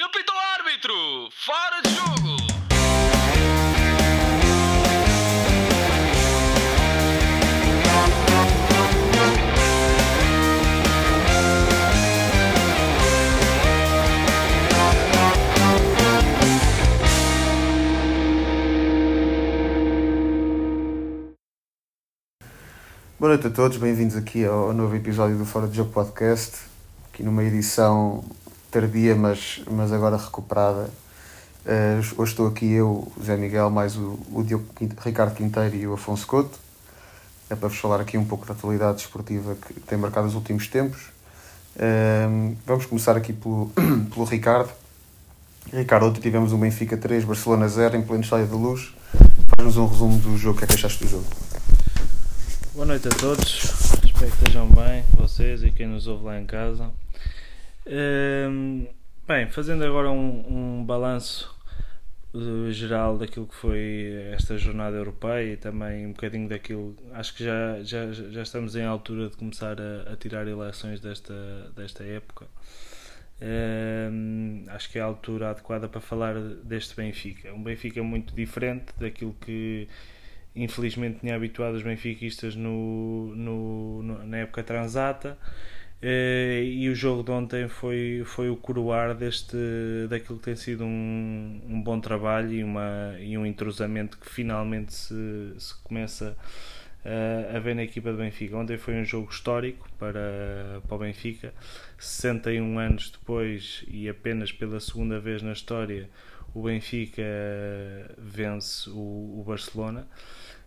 Ele pita o árbitro! Fora de jogo! Boa noite a todos, bem-vindos aqui ao novo episódio do Fora de Jogo Podcast, aqui numa edição tardia, mas, mas agora recuperada. Uh, hoje estou aqui eu, o Zé Miguel, mais o, o Diogo Ricardo Quinteiro e o Afonso Couto. É para vos falar aqui um pouco da atualidade desportiva que tem marcado os últimos tempos. Uh, vamos começar aqui pelo, pelo Ricardo. Ricardo, ontem tivemos um Benfica 3, Barcelona 0 em pleno estádio da luz. Faz-nos um resumo do jogo, o que é que achaste do jogo? Boa noite a todos, espero que estejam bem, vocês e quem nos ouve lá em casa. Hum, bem, fazendo agora um, um balanço uh, geral daquilo que foi esta jornada europeia e também um bocadinho daquilo. Acho que já, já, já estamos em altura de começar a, a tirar eleições desta, desta época. Hum, acho que é a altura adequada para falar deste Benfica. Um Benfica muito diferente daquilo que infelizmente tinha habituado os benfiquistas no, no, no, na época transata eh, e o jogo de ontem foi, foi o coroar deste, daquilo que tem sido um, um bom trabalho e, uma, e um entrosamento que finalmente se, se começa a, a ver na equipa do Benfica. Ontem foi um jogo histórico para, para o Benfica, 61 anos depois e apenas pela segunda vez na história o Benfica vence o, o Barcelona.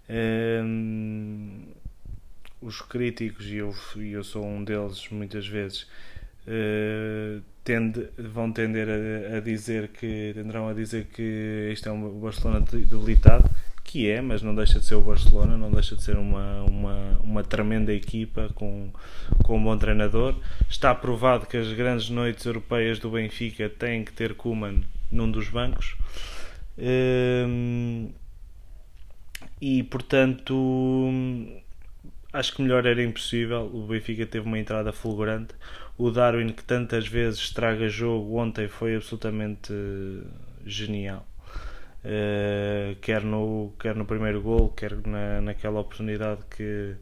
Um, os críticos, e eu, eu sou um deles muitas vezes, uh, tende, vão tender a, a, dizer que tenderão a dizer que isto é um Barcelona debilitado, que é, mas não deixa de ser o Barcelona, não deixa de ser uma, uma, uma tremenda equipa com, com um bom treinador. Está provado que as grandes noites europeias do Benfica têm que ter Kuman num dos bancos. Um, e portanto acho que melhor era impossível. O Benfica teve uma entrada fulgurante. O Darwin, que tantas vezes estraga jogo, ontem foi absolutamente genial. Uh, quer, no, quer no primeiro gol, quer na, naquela oportunidade que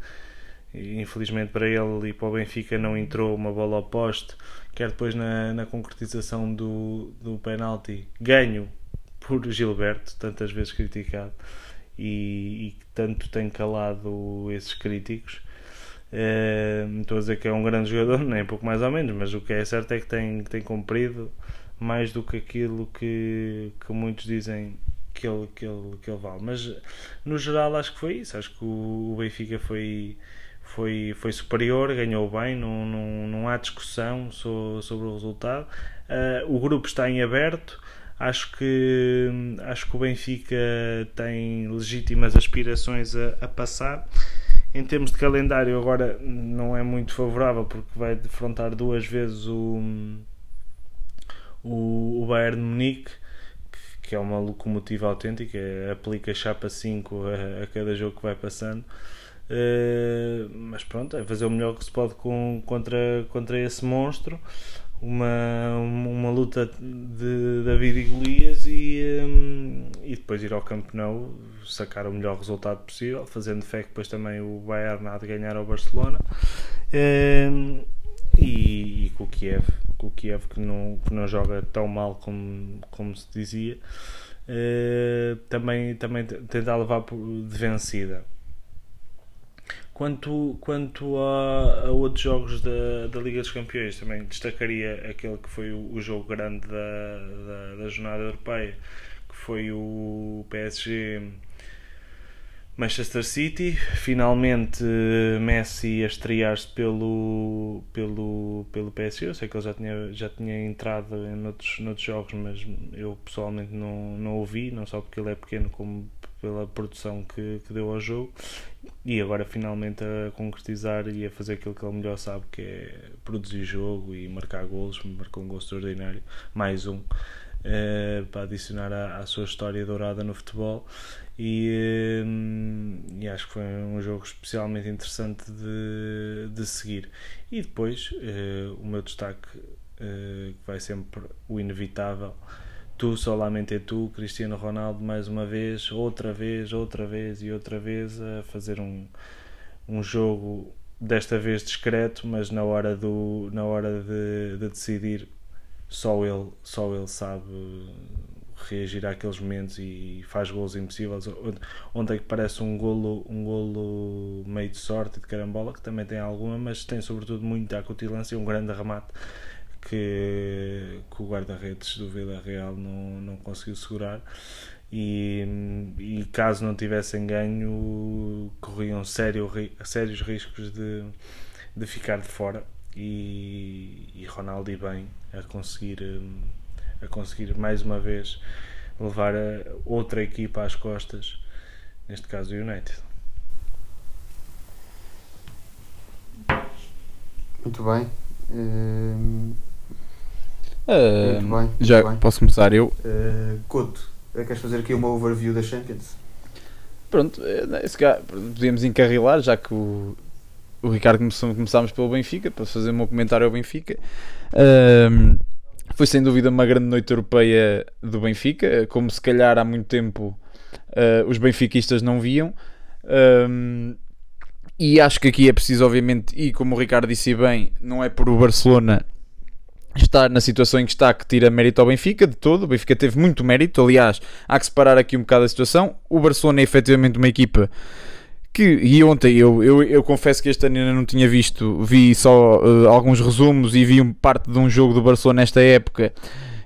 infelizmente para ele e para o Benfica não entrou uma bola ao poste, quer depois na, na concretização do, do penalti, ganho por Gilberto, tantas vezes criticado e, que tanto tem calado esses críticos. Uh, estou a dizer que é um grande jogador, nem pouco mais ou menos, mas o que é certo é que tem, tem cumprido mais do que aquilo que, que muitos dizem que ele, que, ele, que ele vale. Mas no geral acho que foi isso. Acho que o, Benfica foi, foi, foi superior, ganhou bem, não, não, não há discussão sobre, sobre o resultado. Uh, o grupo está em aberto. Acho que, acho que o Benfica tem legítimas aspirações a, a passar. Em termos de calendário, agora não é muito favorável porque vai defrontar duas vezes o, o, o Bayern de Munique, que é uma locomotiva autêntica, aplica chapa 5 a, a cada jogo que vai passando. Uh, mas pronto, é fazer o melhor que se pode com, contra, contra esse monstro uma, uma luta de David e Golias e, um, e depois ir ao Camp Nou sacar o melhor resultado possível, fazendo fé que depois também o Bayern há de ganhar ao Barcelona um, e, e, com o Kiev, com o Kiev que não, que não joga tão mal como, como se dizia, uh, também, também tentar levar de vencida. Quanto, quanto a, a, outros jogos da, da Liga dos Campeões, também destacaria aquele que foi o, o jogo grande da, da, da, jornada europeia, que foi o PSG Manchester City. Finalmente Messi a estrear-se pelo, pelo, pelo PSG. Eu sei que ele já tinha, já tinha entrado em outros, noutros jogos, mas eu pessoalmente não, não o vi, não só porque ele é pequeno, como pela produção que, que deu ao jogo e agora finalmente a concretizar e a fazer aquilo que ele melhor sabe que é produzir jogo e marcar golos, marcou um gol extraordinário, mais um uh, para adicionar à, à, sua história dourada no futebol e, uh, e, acho que foi um jogo especialmente interessante de, de seguir e depois uh, o meu destaque uh, vai sempre o inevitável. Tu solamente tu, Cristiano Ronaldo, mais uma vez, outra vez, outra vez e outra vez a fazer um, um jogo desta vez discreto, mas na hora, do, na hora de, de decidir só ele, só ele sabe reagir àqueles momentos e faz gols impossíveis. Ontem que parece um golo, um golo meio de sorte de carambola, que também tem alguma, mas tem sobretudo muita acutilância e um grande remate que, que o guarda-redes do Vila Real não, não conseguiu segurar. E, e, caso não tivessem ganho, corriam sério, sérios riscos de, de ficar de fora. E, e Ronaldo e bem a conseguir a conseguir mais uma vez levar a outra equipa às costas, neste caso o United. Muito bem. Uh, muito bem. Muito já bem. posso começar eu. Uh, Couto, eh, queres fazer aqui uma overview da Champions? Pronto, podíamos encarrilar, já que o, o Ricardo começou, começámos pelo Benfica, para fazer o meu comentário ao Benfica. Uh, foi sem dúvida uma grande noite europeia do Benfica, como se calhar há muito tempo uh, os benfiquistas não viam. Um, e acho que aqui é preciso, obviamente, e como o Ricardo disse bem, não é por o Barcelona estar na situação em que está que tira mérito ao Benfica de todo. O Benfica teve muito mérito, aliás, há que separar aqui um bocado a situação. O Barcelona é efetivamente uma equipa que, e ontem eu, eu, eu confesso que este ano ainda não tinha visto, vi só uh, alguns resumos e vi parte de um jogo do Barcelona nesta época.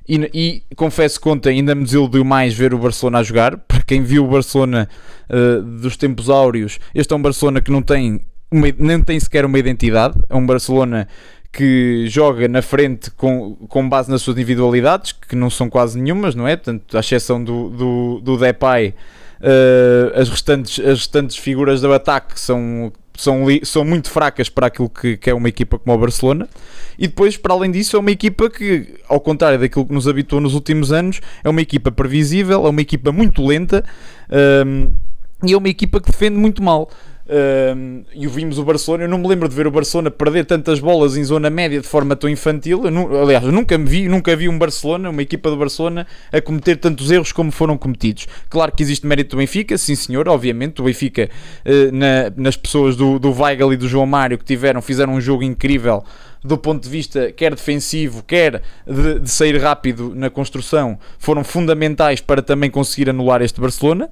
E, e, confesso que ontem ainda me desiludiu mais ver o Barcelona a jogar. Para quem viu o Barcelona uh, dos tempos áureos, este é um Barcelona que não tem, uma, nem tem sequer uma identidade. É um Barcelona que joga na frente com, com base nas suas individualidades, que não são quase nenhumas, não é? Tanto, à exceção do, do, do Depay Uh, as, restantes, as restantes figuras do ataque são, são, são muito fracas para aquilo que, que é uma equipa como o Barcelona. E depois, para além disso, é uma equipa que, ao contrário daquilo que nos habituou nos últimos anos, é uma equipa previsível, é uma equipa muito lenta um, e é uma equipa que defende muito mal. E vimos o Barcelona. Eu não me lembro de ver o Barcelona perder tantas bolas em zona média de forma tão infantil. Eu, aliás, eu nunca me vi, nunca vi um Barcelona, uma equipa do Barcelona, a cometer tantos erros como foram cometidos. Claro que existe mérito do Benfica, sim senhor, obviamente. O Benfica, uh, na, nas pessoas do, do Weigl e do João Mário que tiveram, fizeram um jogo incrível do ponto de vista quer defensivo, quer de, de, sair rápido na construção, foram fundamentais para também conseguir anular este Barcelona.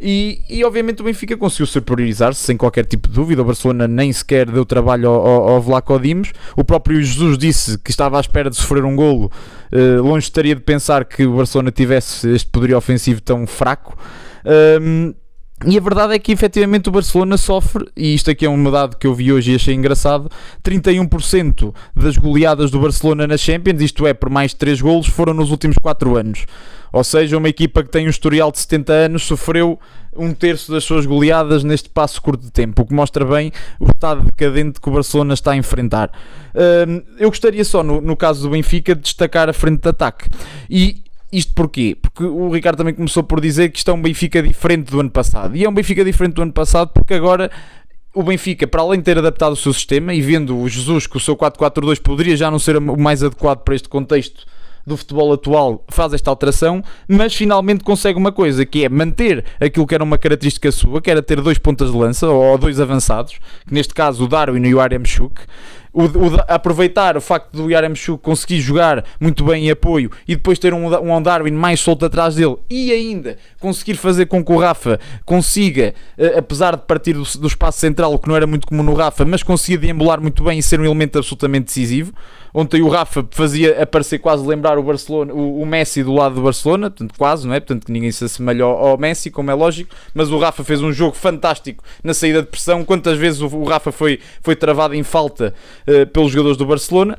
E, e obviamente o Benfica conseguiu superiorizar-se sem qualquer tipo de dúvida. O Barcelona nem sequer deu trabalho ao, ao, ao Vlaco Dimos. O próprio Jesus disse que estava à espera de sofrer um golo. Uh, longe estaria de pensar que o Barcelona tivesse este poderio ofensivo tão fraco. Um, e a verdade é que efetivamente o Barcelona sofre, e isto aqui é um dado que eu vi hoje e achei engraçado: 31% das goleadas do Barcelona na Champions, isto é, por mais de 3 golos, foram nos últimos 4 anos. Ou seja, uma equipa que tem um historial de 70 anos sofreu um terço das suas goleadas neste passo curto de tempo, o que mostra bem o estado decadente que o Barcelona está a enfrentar. eu gostaria só, no, no caso do Benfica, de destacar a frente de ataque. E isto porquê? Porque o Ricardo também começou por dizer que isto é um Benfica diferente do ano passado. E é um Benfica diferente do ano passado porque agora o Benfica, para além de ter adaptado o seu sistema e vendo o Jesus que o seu 4-4-2 poderia já não ser o mais adequado para este contexto do futebol atual faz esta alteração, mas finalmente consegue uma coisa, que é manter aquilo que era uma característica sua, que era ter dois pontas de lança, ou dois avançados, que neste caso o Darwin e o Aremchuk, o, o, aproveitar o facto do Yaremchuk conseguir jogar muito bem em apoio e depois ter um, um Darwin mais solto atrás dele e ainda conseguir fazer com que o Rafa consiga, uh, apesar de partir do, do, espaço central, que não era muito comum no Rafa, mas conseguia deambular muito bem e ser um elemento absolutamente decisivo. Ontem o Rafa fazia aparecer quase lembrar o Barcelona, o, o Messi do lado do Barcelona, portanto, quase, não é? Portanto, que ninguém se assemelha ao, ao, Messi, como é lógico, mas o Rafa fez um jogo fantástico na saída de pressão. Quantas vezes o, o Rafa foi, foi travado em falta uh, pelos jogadores do Barcelona?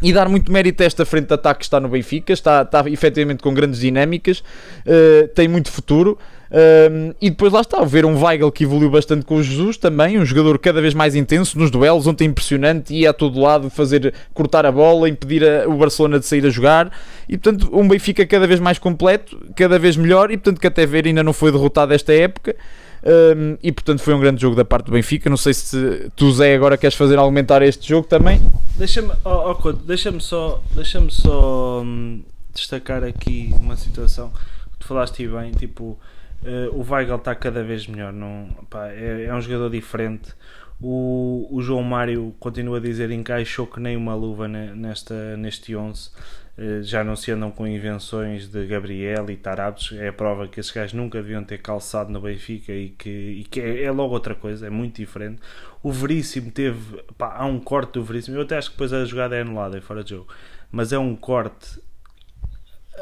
e dar muito mérito a esta frente de ataque que está no Benfica, está, está efetivamente com grandes dinâmicas, uh, tem muito futuro. Um, e depois lá está, ver um Weigl que evoluiu bastante com o Jesus também, um jogador cada vez mais intenso nos duelos, ontem impressionante, ia a todo lado fazer cortar a bola, impedir a, o Barcelona de sair a jogar e portanto um Benfica cada vez mais completo, cada vez melhor e portanto que até ver ainda não foi derrotado esta época. Um, e portanto foi um grande jogo da parte do Benfica. Não sei se tu, Zé, agora queres fazer algum comentário a este jogo também. Deixa-me oh, oh, deixa só, deixa só hum, destacar aqui uma situação que tu falaste bem, tipo, uh, o Weigl está cada vez melhor, não, pá, é, é, um jogador diferente. O, o João Mário continua a dizer encaixou que nem uma luva nesta, neste 11. Uh, já não se andam com invenções de Gabriel e Tarabes, é a prova que esses gajos nunca deviam ter calçado no Benfica e que, e que é, é, logo outra coisa, é muito diferente. O Veríssimo teve, pá, há um corte do Veríssimo, eu até acho que depois a jogada é anulada, é fora de jogo, mas é um corte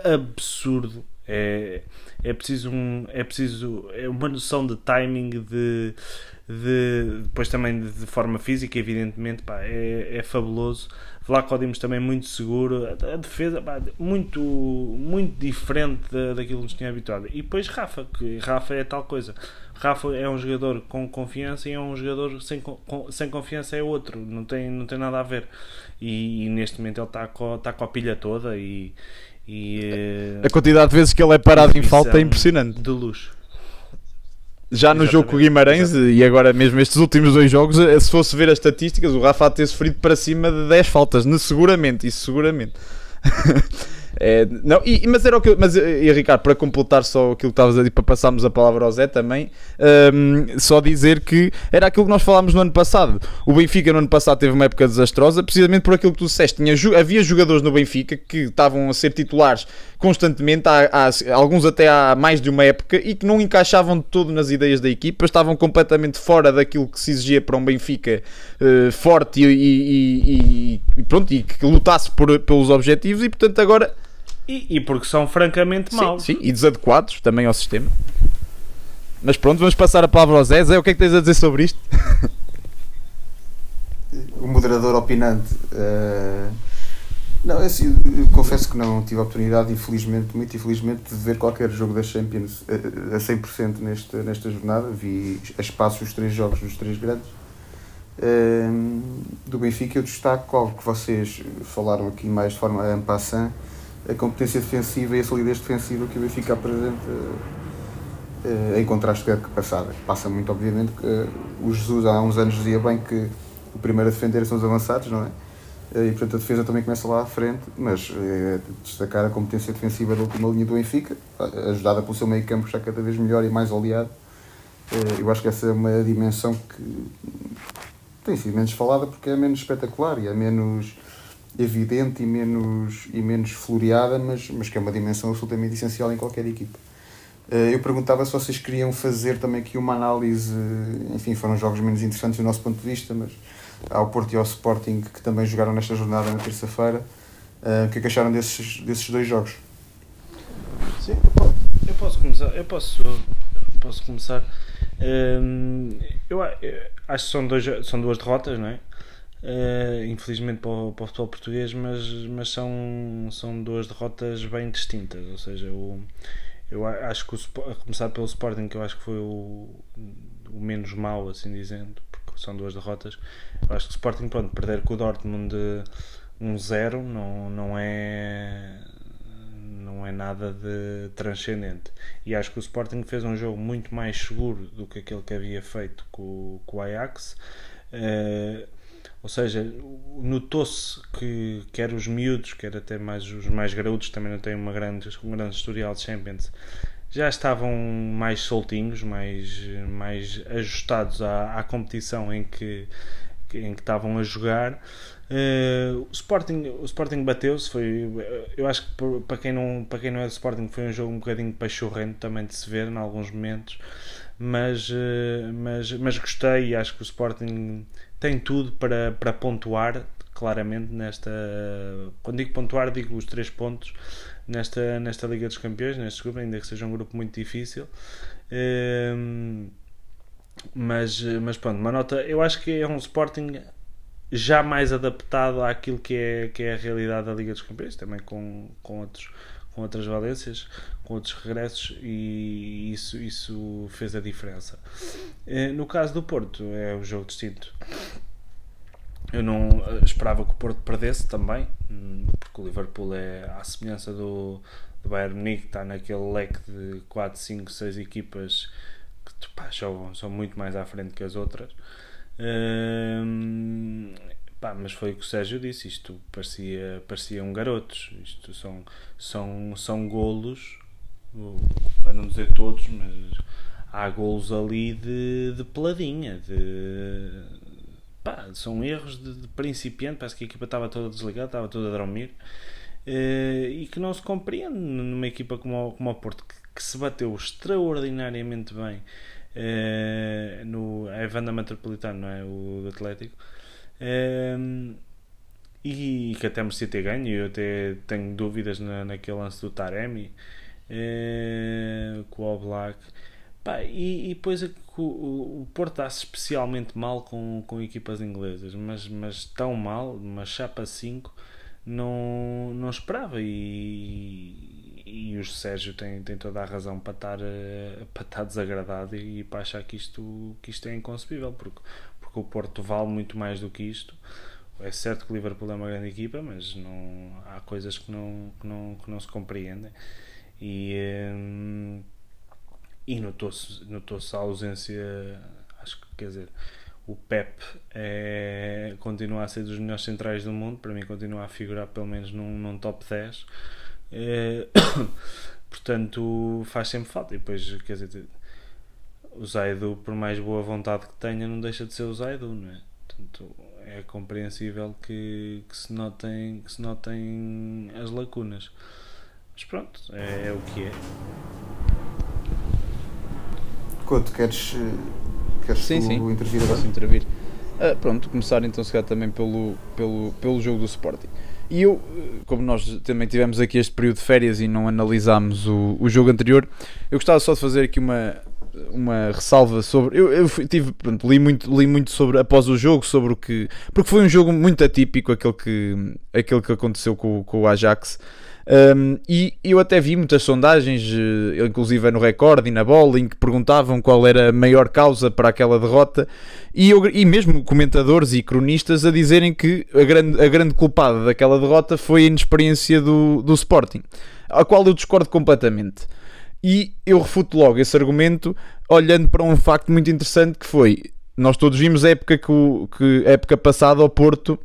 absurdo. É, é preciso um, é preciso é uma noção de timing de, de depois também de, de forma física evidentemente pá, é, é fabuloso. Vlaco Dimos também muito seguro. A defesa pá, muito muito diferente daquilo que nos tinha habituado. E depois Rafa que Rafa é tal coisa. Rafa é um jogador com confiança e é um jogador sem, com, sem confiança é outro. Não tem, não tem nada a ver. E, e neste momento ele está com, está com a pilha toda e e, a quantidade de vezes que ele é parado em falta é impressionante. De luxo. Já no Exatamente. jogo com o Guimarães Exatamente. e agora mesmo estes últimos dois jogos, eh, se fosse ver as estatísticas, o Rafa ter sofrido para cima de 10 faltas, seguramente, isso seguramente. É, não, e, mas era o que mas eh, e, Ricardo, para completar só aquilo que estavas a dizer, para passarmos a palavra ao Zé também, um, ehm, só dizer que era aquilo que nós falámos no ano passado. O Benfica no ano passado teve uma época desastrosa, precisamente por aquilo que tu disseste. Tinha, havia jogadores no Benfica que estavam a ser titulares constantemente, há, há, alguns até há mais de uma época, e que não encaixavam de todo nas ideias da equipa, estavam completamente fora daquilo que se exigia para um Benfica uh, forte e, e, e, pronto, e que lutasse por, pelos objetivos, e portanto agora e, e porque são francamente maus. Sim, e desadequados também ao sistema. Mas pronto, vamos passar a palavra ao Zé. Zé, o que é que tens a dizer sobre isto? o moderador opinante. Uh... Não, é assim, confesso que não tive a oportunidade, infelizmente, muito infelizmente, de ver qualquer jogo da Champions uh, a 100% nesta, nesta jornada. Vi a espaço os três jogos dos três grandes. Uh, do Benfica, eu destaco algo que vocês falaram aqui mais de forma en passant, a competência defensiva e a solidez defensiva que o Benfica apresenta uh, em contraste com a época passada. Passa muito, obviamente, que uh, o Jesus há uns anos dizia bem que o primeiro a defender são os avançados, não é? Uh, e portanto a defesa também começa lá à frente, mas destacar a competência defensiva da última linha do Benfica, ajudada pelo seu meio campo já cada vez melhor e mais oleado. eu acho que essa é uma dimensão que tem sido menos falada porque é menos espetacular e é menos evidente e menos, e menos floreada, mas, mas que é uma dimensão absolutamente essencial em qualquer equipe. Eh, eu perguntava se vocês queriam fazer também aqui uma análise, enfim, foram jogos menos interessantes do nosso ponto de vista, mas ao Porto e ao Sporting que também jogaram nesta jornada na terça-feira. Uh, o que é que acharam desses, desses dois jogos? Sim, eu posso começar. Eu posso, posso começar. Um, eu, eu acho que são, dois, são duas derrotas, não é? Uh, infelizmente para o, para o, futebol português, mas, mas são, são duas derrotas bem distintas. Ou seja, o, eu acho que, o, a começar pelo Sporting, que eu acho que foi o, o menos mau, assim dizendo, porque são duas derrotas. Eu acho que o Sporting, pronto, perder com o Dortmund de 1-0 um não, não é. Não é nada de transcendente. E acho que o Sporting fez um jogo muito mais seguro do que aquele que havia feito com, com o Ajax. Uh, ou seja, notou-se que quer os miúdos, quer até mais os mais graúdos, também não têm uma grande, um grande historial de Champions, já estavam mais soltinhos, mais, mais ajustados à, à competição em que, em que estavam a jogar. Uh, o Sporting, o Sporting bateu-se, foi, eu acho que para quem, não, para quem não é do Sporting foi um jogo um bocadinho pachorrento também de se ver em alguns momentos, mas, uh, mas, mas gostei e acho que o Sporting tem tudo para, para pontuar claramente nesta. Quando digo pontuar, digo os três pontos nesta, nesta Liga dos Campeões, neste grupo, ainda que seja um grupo muito difícil. Um, mas, mas pronto, uma nota. Eu acho que é um Sporting já mais adaptado àquilo que é, que é a realidade da Liga dos Campeões, também com, com, outros, com outras valências, com outros regressos, e isso, isso fez a diferença. Eh, no caso do Porto, é um jogo distinto. Eu não eh, esperava que o Porto perdesse também, hum, porque o Liverpool é à semelhança do, do Bayern Munique, está naquele leque de 4, 5, 6 equipas que pá, são, são muito mais à frente que as outras. Hum, pá, mas foi o que o Sérgio disse, isto parecia, pareciam garotos, isto são, são, são golos, para não dizer todos, mas há golos ali de, de peladinha, de, pá, são erros de, de principiante, parece que a equipa estava toda desligada, estava toda a dormir, eh, e que não se compreende numa equipa como, como o Porto, que, que se bateu extraordinariamente bem eh, no é Vanda Metropolitano, não é? O Atlético. E que até merecia ter ganho. Eu até tenho dúvidas na, naquele lance do Taremi eh, com o Oblak. Pá, e, e depois é o- o Porto está-se especialmente mal com, com equipas inglesas, mas, mas tão mal, uma chapa 5, não, não esperava. E, e o Sérgio tem, tem toda a razão para estar, eh, para estar desagradado e, para achar que isto, que isto é inconcebível, porque, porque o Porto vale muito mais do que isto. É certo que o Liverpool é uma grande equipa, mas não, há coisas que não, que não, que não se compreendem. E, hum, e notou-se notou a ausência, acho que quer dizer, o Pep é, continua a ser dos melhores centrais do mundo, para mim continua a figurar pelo menos num, num top 10. Eh, portanto, faz sempre falta. E depois, quer dizer, o Zaidu, por mais boa vontade que tenha, não deixa de ser o Zaidu, não é? Portanto, é compreensível que, que, se notem, que se notem as lacunas. Mas pronto, é, é o que é. Couto, queres, queres Sim, tu sim. intervir agora? Posso intervir. Ah, pronto, começar então se calhar também pelo, pelo, pelo jogo do Sporting. E eu, como nós também tivemos aqui este período de férias e não analisámos o, o jogo anterior, eu gostava só de fazer aqui uma, uma ressalva sobre. Eu, eu tive, pronto, li muito, li muito sobre após o jogo, sobre o que. Porque foi um jogo muito atípico aquele que, aquele que aconteceu com, o- com o Ajax. Um, e eu até vi muitas sondagens, eh, inclusive no Record e na Bola, em que perguntavam qual era a maior causa para aquela derrota, e, eu- e mesmo comentadores e cronistas a dizerem que a grande, a grande culpada daquela derrota foi a inexperiência do, do Sporting, a qual eu discordo completamente. E eu refuto logo esse argumento olhando para um facto muito interessante que foi, nós todos vimos a época, que, o- que a época passada ao Porto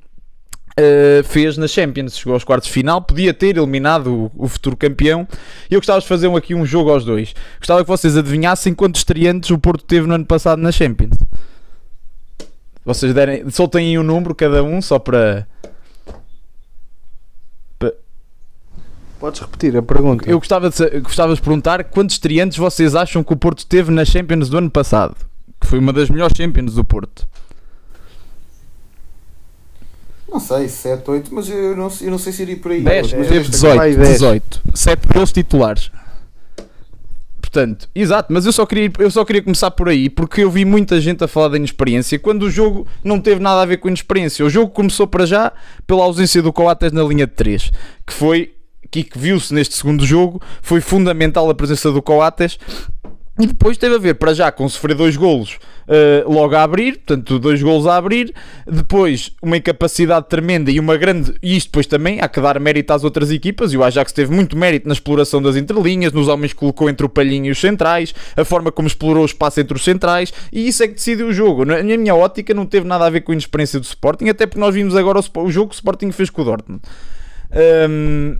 Uh, fez na Champions, chegou aos quartos de final, podia ter eliminado o, o futuro campeão. E eu gostava de fazer um- aqui um jogo aos dois. Gostava que vocês adivinhassem quantos estreantes o Porto teve no ano passado na Champions. Vocês derem, soltem aí um número cada um só para. Podes repetir a pergunta? Eu gostava de, gostava de perguntar quantos estreantes vocês acham que o Porto teve na Champions do ano passado, que foi uma das melhores Champions do Porto. Não sei, 7, 8, mas eu não, sei- eu não sei se iria por aí. 10, Mas teve esta- 18, vai 10. 18. 7 deles titulares. Portanto, exato, mas eu só, queria, eu só queria começar por aí porque eu vi muita gente a falar da inexperiência quando o jogo não teve nada a ver com a inexperiência. O jogo começou para já pela ausência do Coates na linha de 3, que foi que que viu-se neste segundo jogo, foi fundamental a presença do Coates. E depois teve a ver, para já, com sofrer dois golos eh, logo a abrir, portanto, dois golos a abrir. Depois, uma incapacidade tremenda e uma grande. E isto depois também há que dar mérito às outras equipas. E o Ajax teve muito mérito na exploração das entrelinhas, nos homens que colocou entre o Palhinho e os centrais, a forma como explorou o espaço entre os centrais. E isso é que decidiu o jogo. Na minha ótica, não teve nada a ver com a inexperiência do Sporting, até porque nós vimos agora o, o jogo que o Sporting fez com o Dortmund. Hum,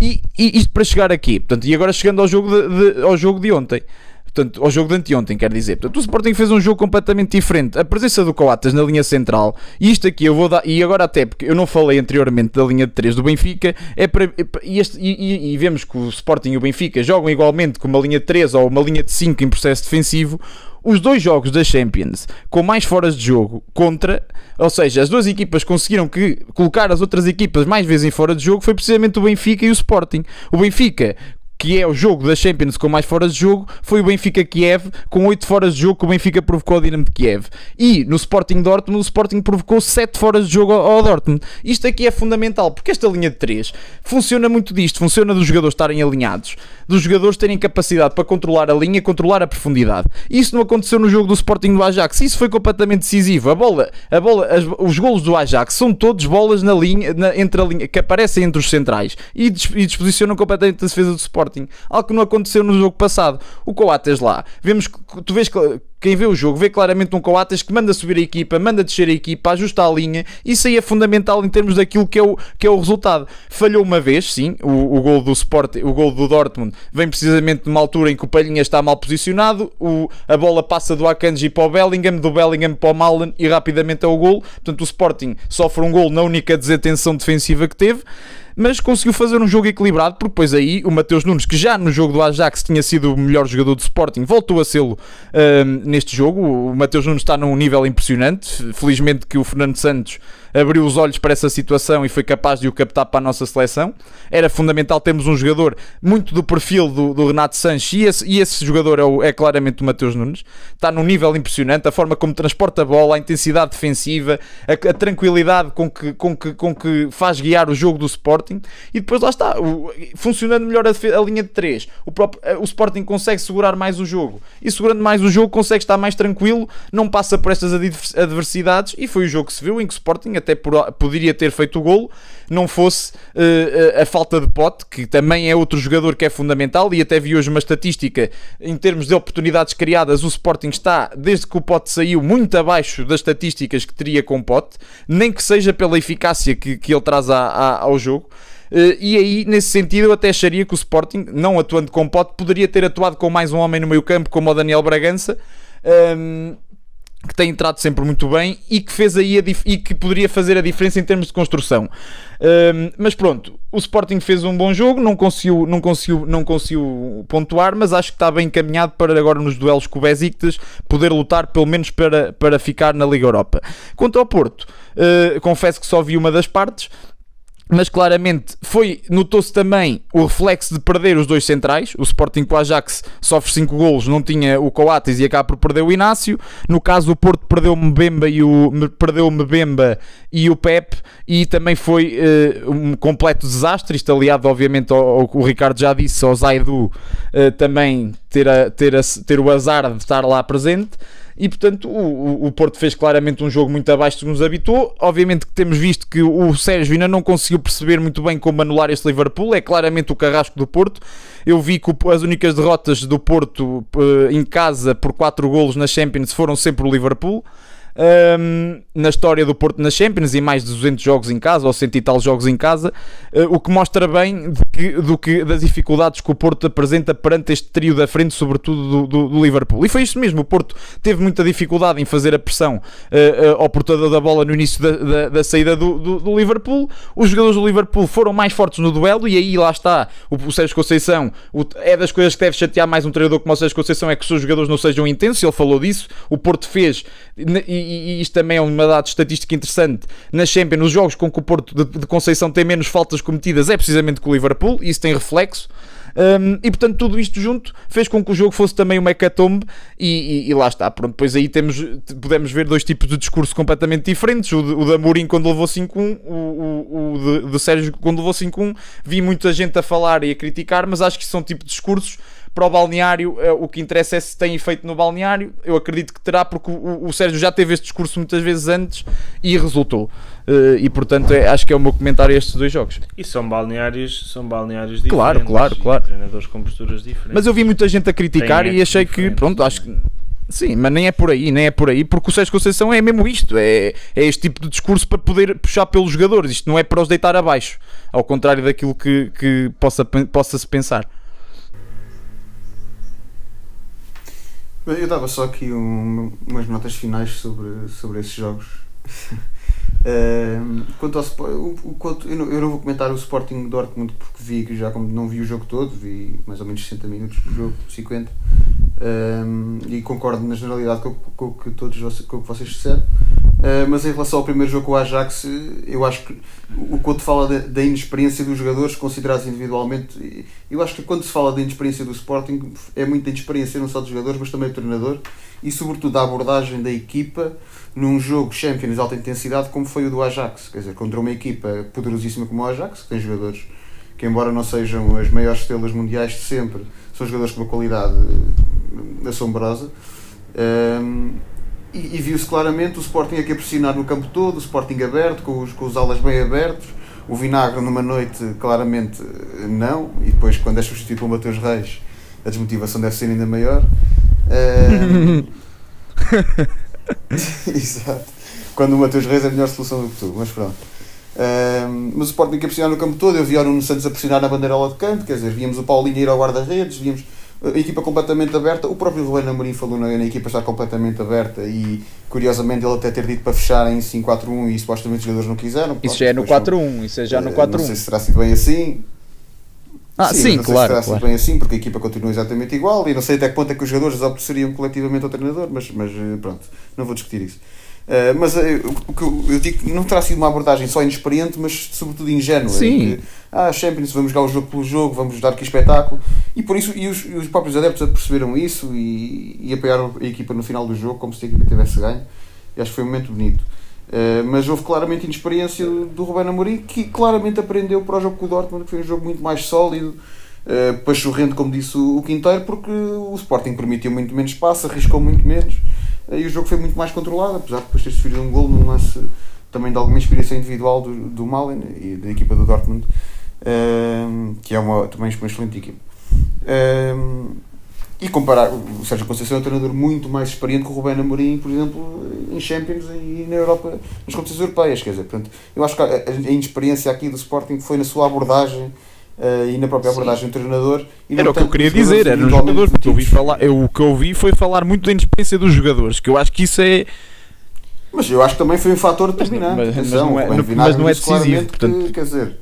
e, e isto para chegar aqui, portanto, e agora chegando ao jogo de, de- ao jogo de ontem, portanto, ao jogo de anteontem, quer dizer, portanto, o Sporting fez um jogo completamente diferente. A presença do Coates na linha central, e isto aqui eu vou dar, e agora até porque eu não falei anteriormente da linha de 3 do Benfica, é para, e, este- e- e- e vemos que o Sporting e o Benfica jogam igualmente com uma linha de 3 ou uma linha de 5 em processo defensivo. Os dois jogos da Champions com mais foras de jogo contra, ou seja, as duas equipas conseguiram que colocar as outras equipas mais vezes em fora de jogo foi precisamente o Benfica e o Sporting. O Benfica que é o jogo da Champions com mais foras de jogo, foi o Benfica Kiev, com 8 foras de jogo que o Benfica provocou ao Dinamo de Kiev. E no Sporting Dortmund, o Sporting provocou 7 foras de jogo ao Dortmund. Isto aqui é fundamental, porque esta linha de 3 funciona muito disto, funciona dos jogadores estarem alinhados, dos jogadores terem capacidade para controlar a linha, controlar a profundidade. Isso não aconteceu no jogo do Sporting do Ajax, isso foi completamente decisivo. A bola, a bola, as- os golos do Ajax são todos bolas na linha, na- entre a linha, que aparecem entre os centrais e, des- e disposicionam completamente a defesa do Sporting. Sporting, algo que não aconteceu no jogo passado. O Coates lá, vemos tu vês que quem vê o jogo vê claramente um Coates que manda subir a equipa, manda descer a equipa, ajusta a linha. Isso aí é fundamental em termos daquilo que é o, que é o resultado. Falhou uma vez, sim, o, o gol do Sport, o gol do Dortmund vem precisamente numa altura em que o Palhinha está mal posicionado, o, a bola passa do Akanji para o Bellingham, do Bellingham para o Malen e rapidamente é o gol. Portanto, o Sporting sofre um gol na única desatenção defensiva que teve mas conseguiu fazer um jogo equilibrado, porque depois aí o Mateus Nunes, que já no jogo do Ajax tinha sido o melhor jogador do Sporting, voltou a sê-lo uh, neste jogo. O Mateus Nunes está num nível impressionante. Felizmente que o Fernando Santos abriu os olhos para essa situação e foi capaz de o captar para a nossa seleção. Era fundamental termos um jogador muito do perfil do, do Renato Sanches e esse, e esse jogador é, o, é, claramente o Mateus Nunes. Está num nível impressionante, a forma como transporta a bola, a intensidade defensiva, a, a tranquilidade com que, com, que, com que faz guiar o jogo do Sporting e depois lá está, o, funcionando melhor a, a, linha de 3. O, próprio, o Sporting consegue segurar mais o jogo e segurando mais o jogo consegue estar mais tranquilo, não passa por estas adversidades e foi o jogo que se viu em que o Sporting até por, poderia ter feito o golo, não fosse uh, a falta de pote, que também é outro jogador que é fundamental, e até vi hoje uma estatística em termos de oportunidades criadas, o Sporting está, desde que o pote saiu, muito abaixo das estatísticas que teria com pote, nem que seja pela eficácia que, que ele traz a, a, ao jogo. Uh, e aí, nesse sentido, eu até acharia que o Sporting, não atuando com pote, poderia ter atuado com mais um homem no meio campo, como o Daniel Bragança. Um, que tem entrado sempre muito bem e que fez aí e que poderia fazer a diferença em termos de construção. Um, mas pronto, o Sporting fez um bom jogo, não conseguiu, não conseguiu, não conseguiu pontuar, mas acho que está bem encaminhado para agora nos duelos com o Besiktas poder lutar pelo menos para, para ficar na Liga Europa. Quanto ao Porto, uh, confesso que só vi uma das partes, mas claramente foi notou-se também o reflexo de perder os dois centrais. O Sporting com o Ajax sofre 5 golos, não tinha o Coates e acaba por perder o Inácio. No caso, o Porto perdeu o Mbemba e o, perdeu o Mbemba e o Pep, e também foi uh, um completo desastre. Isto aliado, obviamente, ao, ao o Ricardo já disse, ao Zaidu uh, também ter, a, ter, a, ter o azar de estar lá presente e portanto o, o Porto fez claramente um jogo muito abaixo do que nos habitou. Obviamente que temos visto que o Sérgio ainda não conseguiu perceber muito bem como anular este Liverpool, é claramente o carrasco do Porto. Eu vi que as únicas derrotas do Porto eh, em casa por 4 golos na Champions foram sempre o Liverpool um, na história do Porto na Champions e mais de 200 jogos em casa, ou 100 e tal jogos em casa, uh, o que mostra bem que, do que, das dificuldades que o Porto apresenta perante este trio da frente, sobretudo do, do, do Liverpool. E foi isso mesmo, o Porto teve muita dificuldade em fazer a pressão uh, uh, ao portador da bola no início da, da, da saída do, do, Liverpool. Os jogadores do Liverpool foram mais fortes no duelo e aí lá está o, o Sérgio Conceição. O, é das coisas que deve chatear mais um treinador como o Sérgio Conceição é que os seus jogadores não sejam intensos. Ele falou disso. O Porto fez e, e, isto também é uma dada estatística interessante, na Champions, nos jogos com que o Porto de, de Conceição tem menos faltas cometidas, é precisamente com o Liverpool, isso tem reflexo. Um, e portanto, tudo isto junto fez com que o jogo fosse também uma hecatombe, e, e, e, lá está. Pronto, depois aí temos, podemos ver dois tipos de discurso completamente diferentes: o, de, o da Mourinho quando levou 5-1, o, o, o de, de Sérgio quando levou 5-1. Vi muita gente a falar e a criticar, mas acho que são tipo de discursos para o balneário, eh, o que interessa é se tem efeito no balneário. Eu acredito que terá, porque o, o Sérgio já teve este discurso muitas vezes antes e resultou. Uh, e portanto é, acho que é o meu comentário a estes dois jogos. E são balneários, são balneários diferentes. Claro, claro, claro. Treinadores com posturas diferentes. Mas eu vi muita gente a criticar e achei que, pronto, acho que. Sim, mas nem é por aí, nem é por aí, porque o Sérgio Conceição é mesmo isto, é, é este tipo de discurso para poder puxar pelos jogadores, isto não é para os deitar abaixo, ao contrário daquilo que, que possa, possa se pensar. Eu dava só aqui um, umas notas finais sobre, sobre esses jogos. uh, quanto ao o, o, quanto, eu, não, eu não vou comentar o Sporting Dortmund porque vi que já como não vi o jogo todo, vi mais ou menos 60 minutos do jogo, 50. Um, e concordo na generalidade com, com, todos, com o que vocês disseram. Uh, mas em relação ao primeiro jogo com o Ajax, eu acho que o quanto fala da, da inexperiência dos jogadores considerados individualmente, eu acho que quando se fala da inexperiência do Sporting, é muita inexperiência não só dos jogadores, mas também do treinador e, sobretudo, da abordagem da equipa num jogo Champions de alta intensidade, como foi o do Ajax. Quer dizer, contra uma equipa poderosíssima como o Ajax, que tem jogadores que, embora não sejam as maiores estrelas mundiais de sempre, são jogadores com uma qualidade assombrosa. Um, e, e viu-se claramente o Sporting aqui a pressionar no campo todo, o Sporting aberto, com os, com os alas bem abertos, O Vinagre numa noite, claramente, não. E depois, quando é substituído pelo Mateus Reis, a desmotivação deve ser ainda maior. Ahm, Exato. Quando o Mateus Reis é a melhor solução do que tu, mas pronto. Ahm, mas o Sporting a pressionar no campo todo, eu vi o Nuno Santos a pressionar na bandeirola de canto, quer dizer, víamos o Paulinho ir ao guarda-redes, víamos a equipa completamente aberta. O próprio Ruben Amorim falou na, na equipa estar completamente aberta e, curiosamente, ele até ter dito para fechar em 5-4-1 e supostamente os jogadores não quiseram. Isso já é no depois 4-1, isso é já no eh, Não sei 4-1. se terá sido bem assim. Ah, sim, não sei claro. se terá claro. sido bem assim, porque a equipa continua exatamente igual e não sei até que ponto é que os jogadores obedeceriam coletivamente ao treinador, mas, mas eh, pronto, não vou discutir isso. Eh, mas eh, o que eu, eu digo que não terá sido uma abordagem só inexperiente, mas sobretudo ingênua. Sim. que, ah, Champions, vamos jogar o jogo pelo jogo, vamos dar aqui espetáculo. E por isso, e os, e os próprios adeptos perceberam isso e, e apoiaram a equipa no final do jogo, como se a equipa tivesse ganho. E acho que foi um momento bonito. Uh, mas houve claramente inexperiência do Ruben Amorim que claramente aprendeu para o jogo com o Dortmund que foi um jogo muito mais sólido uh, pachorrento como disse o, o Quinteiro porque o Sporting permitiu muito menos espaço arriscou muito menos uh, e o jogo foi muito mais controlado apesar de depois ter sofrido um gol num lance também de alguma inspiração individual do, do Malen e da equipa do Dortmund uh, que é uma, também uma excelente equipa. Uh, e comparar, o Sérgio Conceição é um treinador muito mais experiente que o Rubén Amorim, por exemplo, em Champions e na Europa, nas competições europeias, quer dizer, portanto, eu acho que a, a inexperiência aqui do Sporting foi na sua abordagem uh, e na própria abordagem do treinador. E Era não o que eu queria dizer, era nos individualmente jogadores, porque eu vi metidos. falar, eu, o que eu vi foi falar muito da inexperiência dos jogadores, que eu acho que isso é. Mas eu acho que também foi um fator determinante. mas- mas atenção, não é- mas não é decisivo, claramente que, portanto- quer dizer,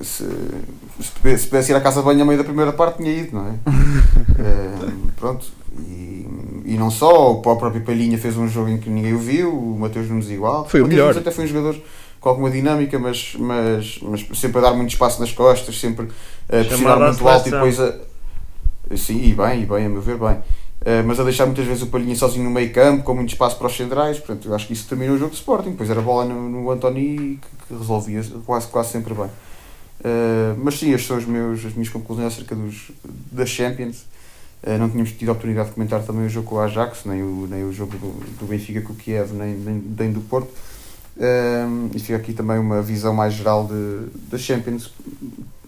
se, se pudesse se pudesse ir à casa de banho a meio da primeira parte, tinha ido, não é? Eh, pronto. E, e não só, o próprio Palhinha fez um jogo em que ninguém o viu, o Mateus Nunes igual. Foi o Mateus melhor. Nunes até foi um jogador com alguma dinâmica, mas, mas, mas sempre a dar muito espaço nas costas, sempre a pressionar muito alto e depois a. Sim, e bem, e bem, a meu ver, bem. Eh, mas a deixar muitas vezes o Palhinha sozinho no meio campo, com muito espaço para os centrais, portanto, eu acho que isso terminou o jogo de Sporting. Depois era bola no, no Antoni que, que resolvia quase, quase sempre bem. Eh, mas sim, estes são os meus, as minhas conclusões acerca dos, das Champions. Eh, não tínhamos tido a oportunidade de comentar também o jogo com o Ajax, nem o, nem o jogo do, do Benfica com o Kiev, nem, nem, nem do Porto. Eh, e fica aqui também uma visão mais geral das Champions,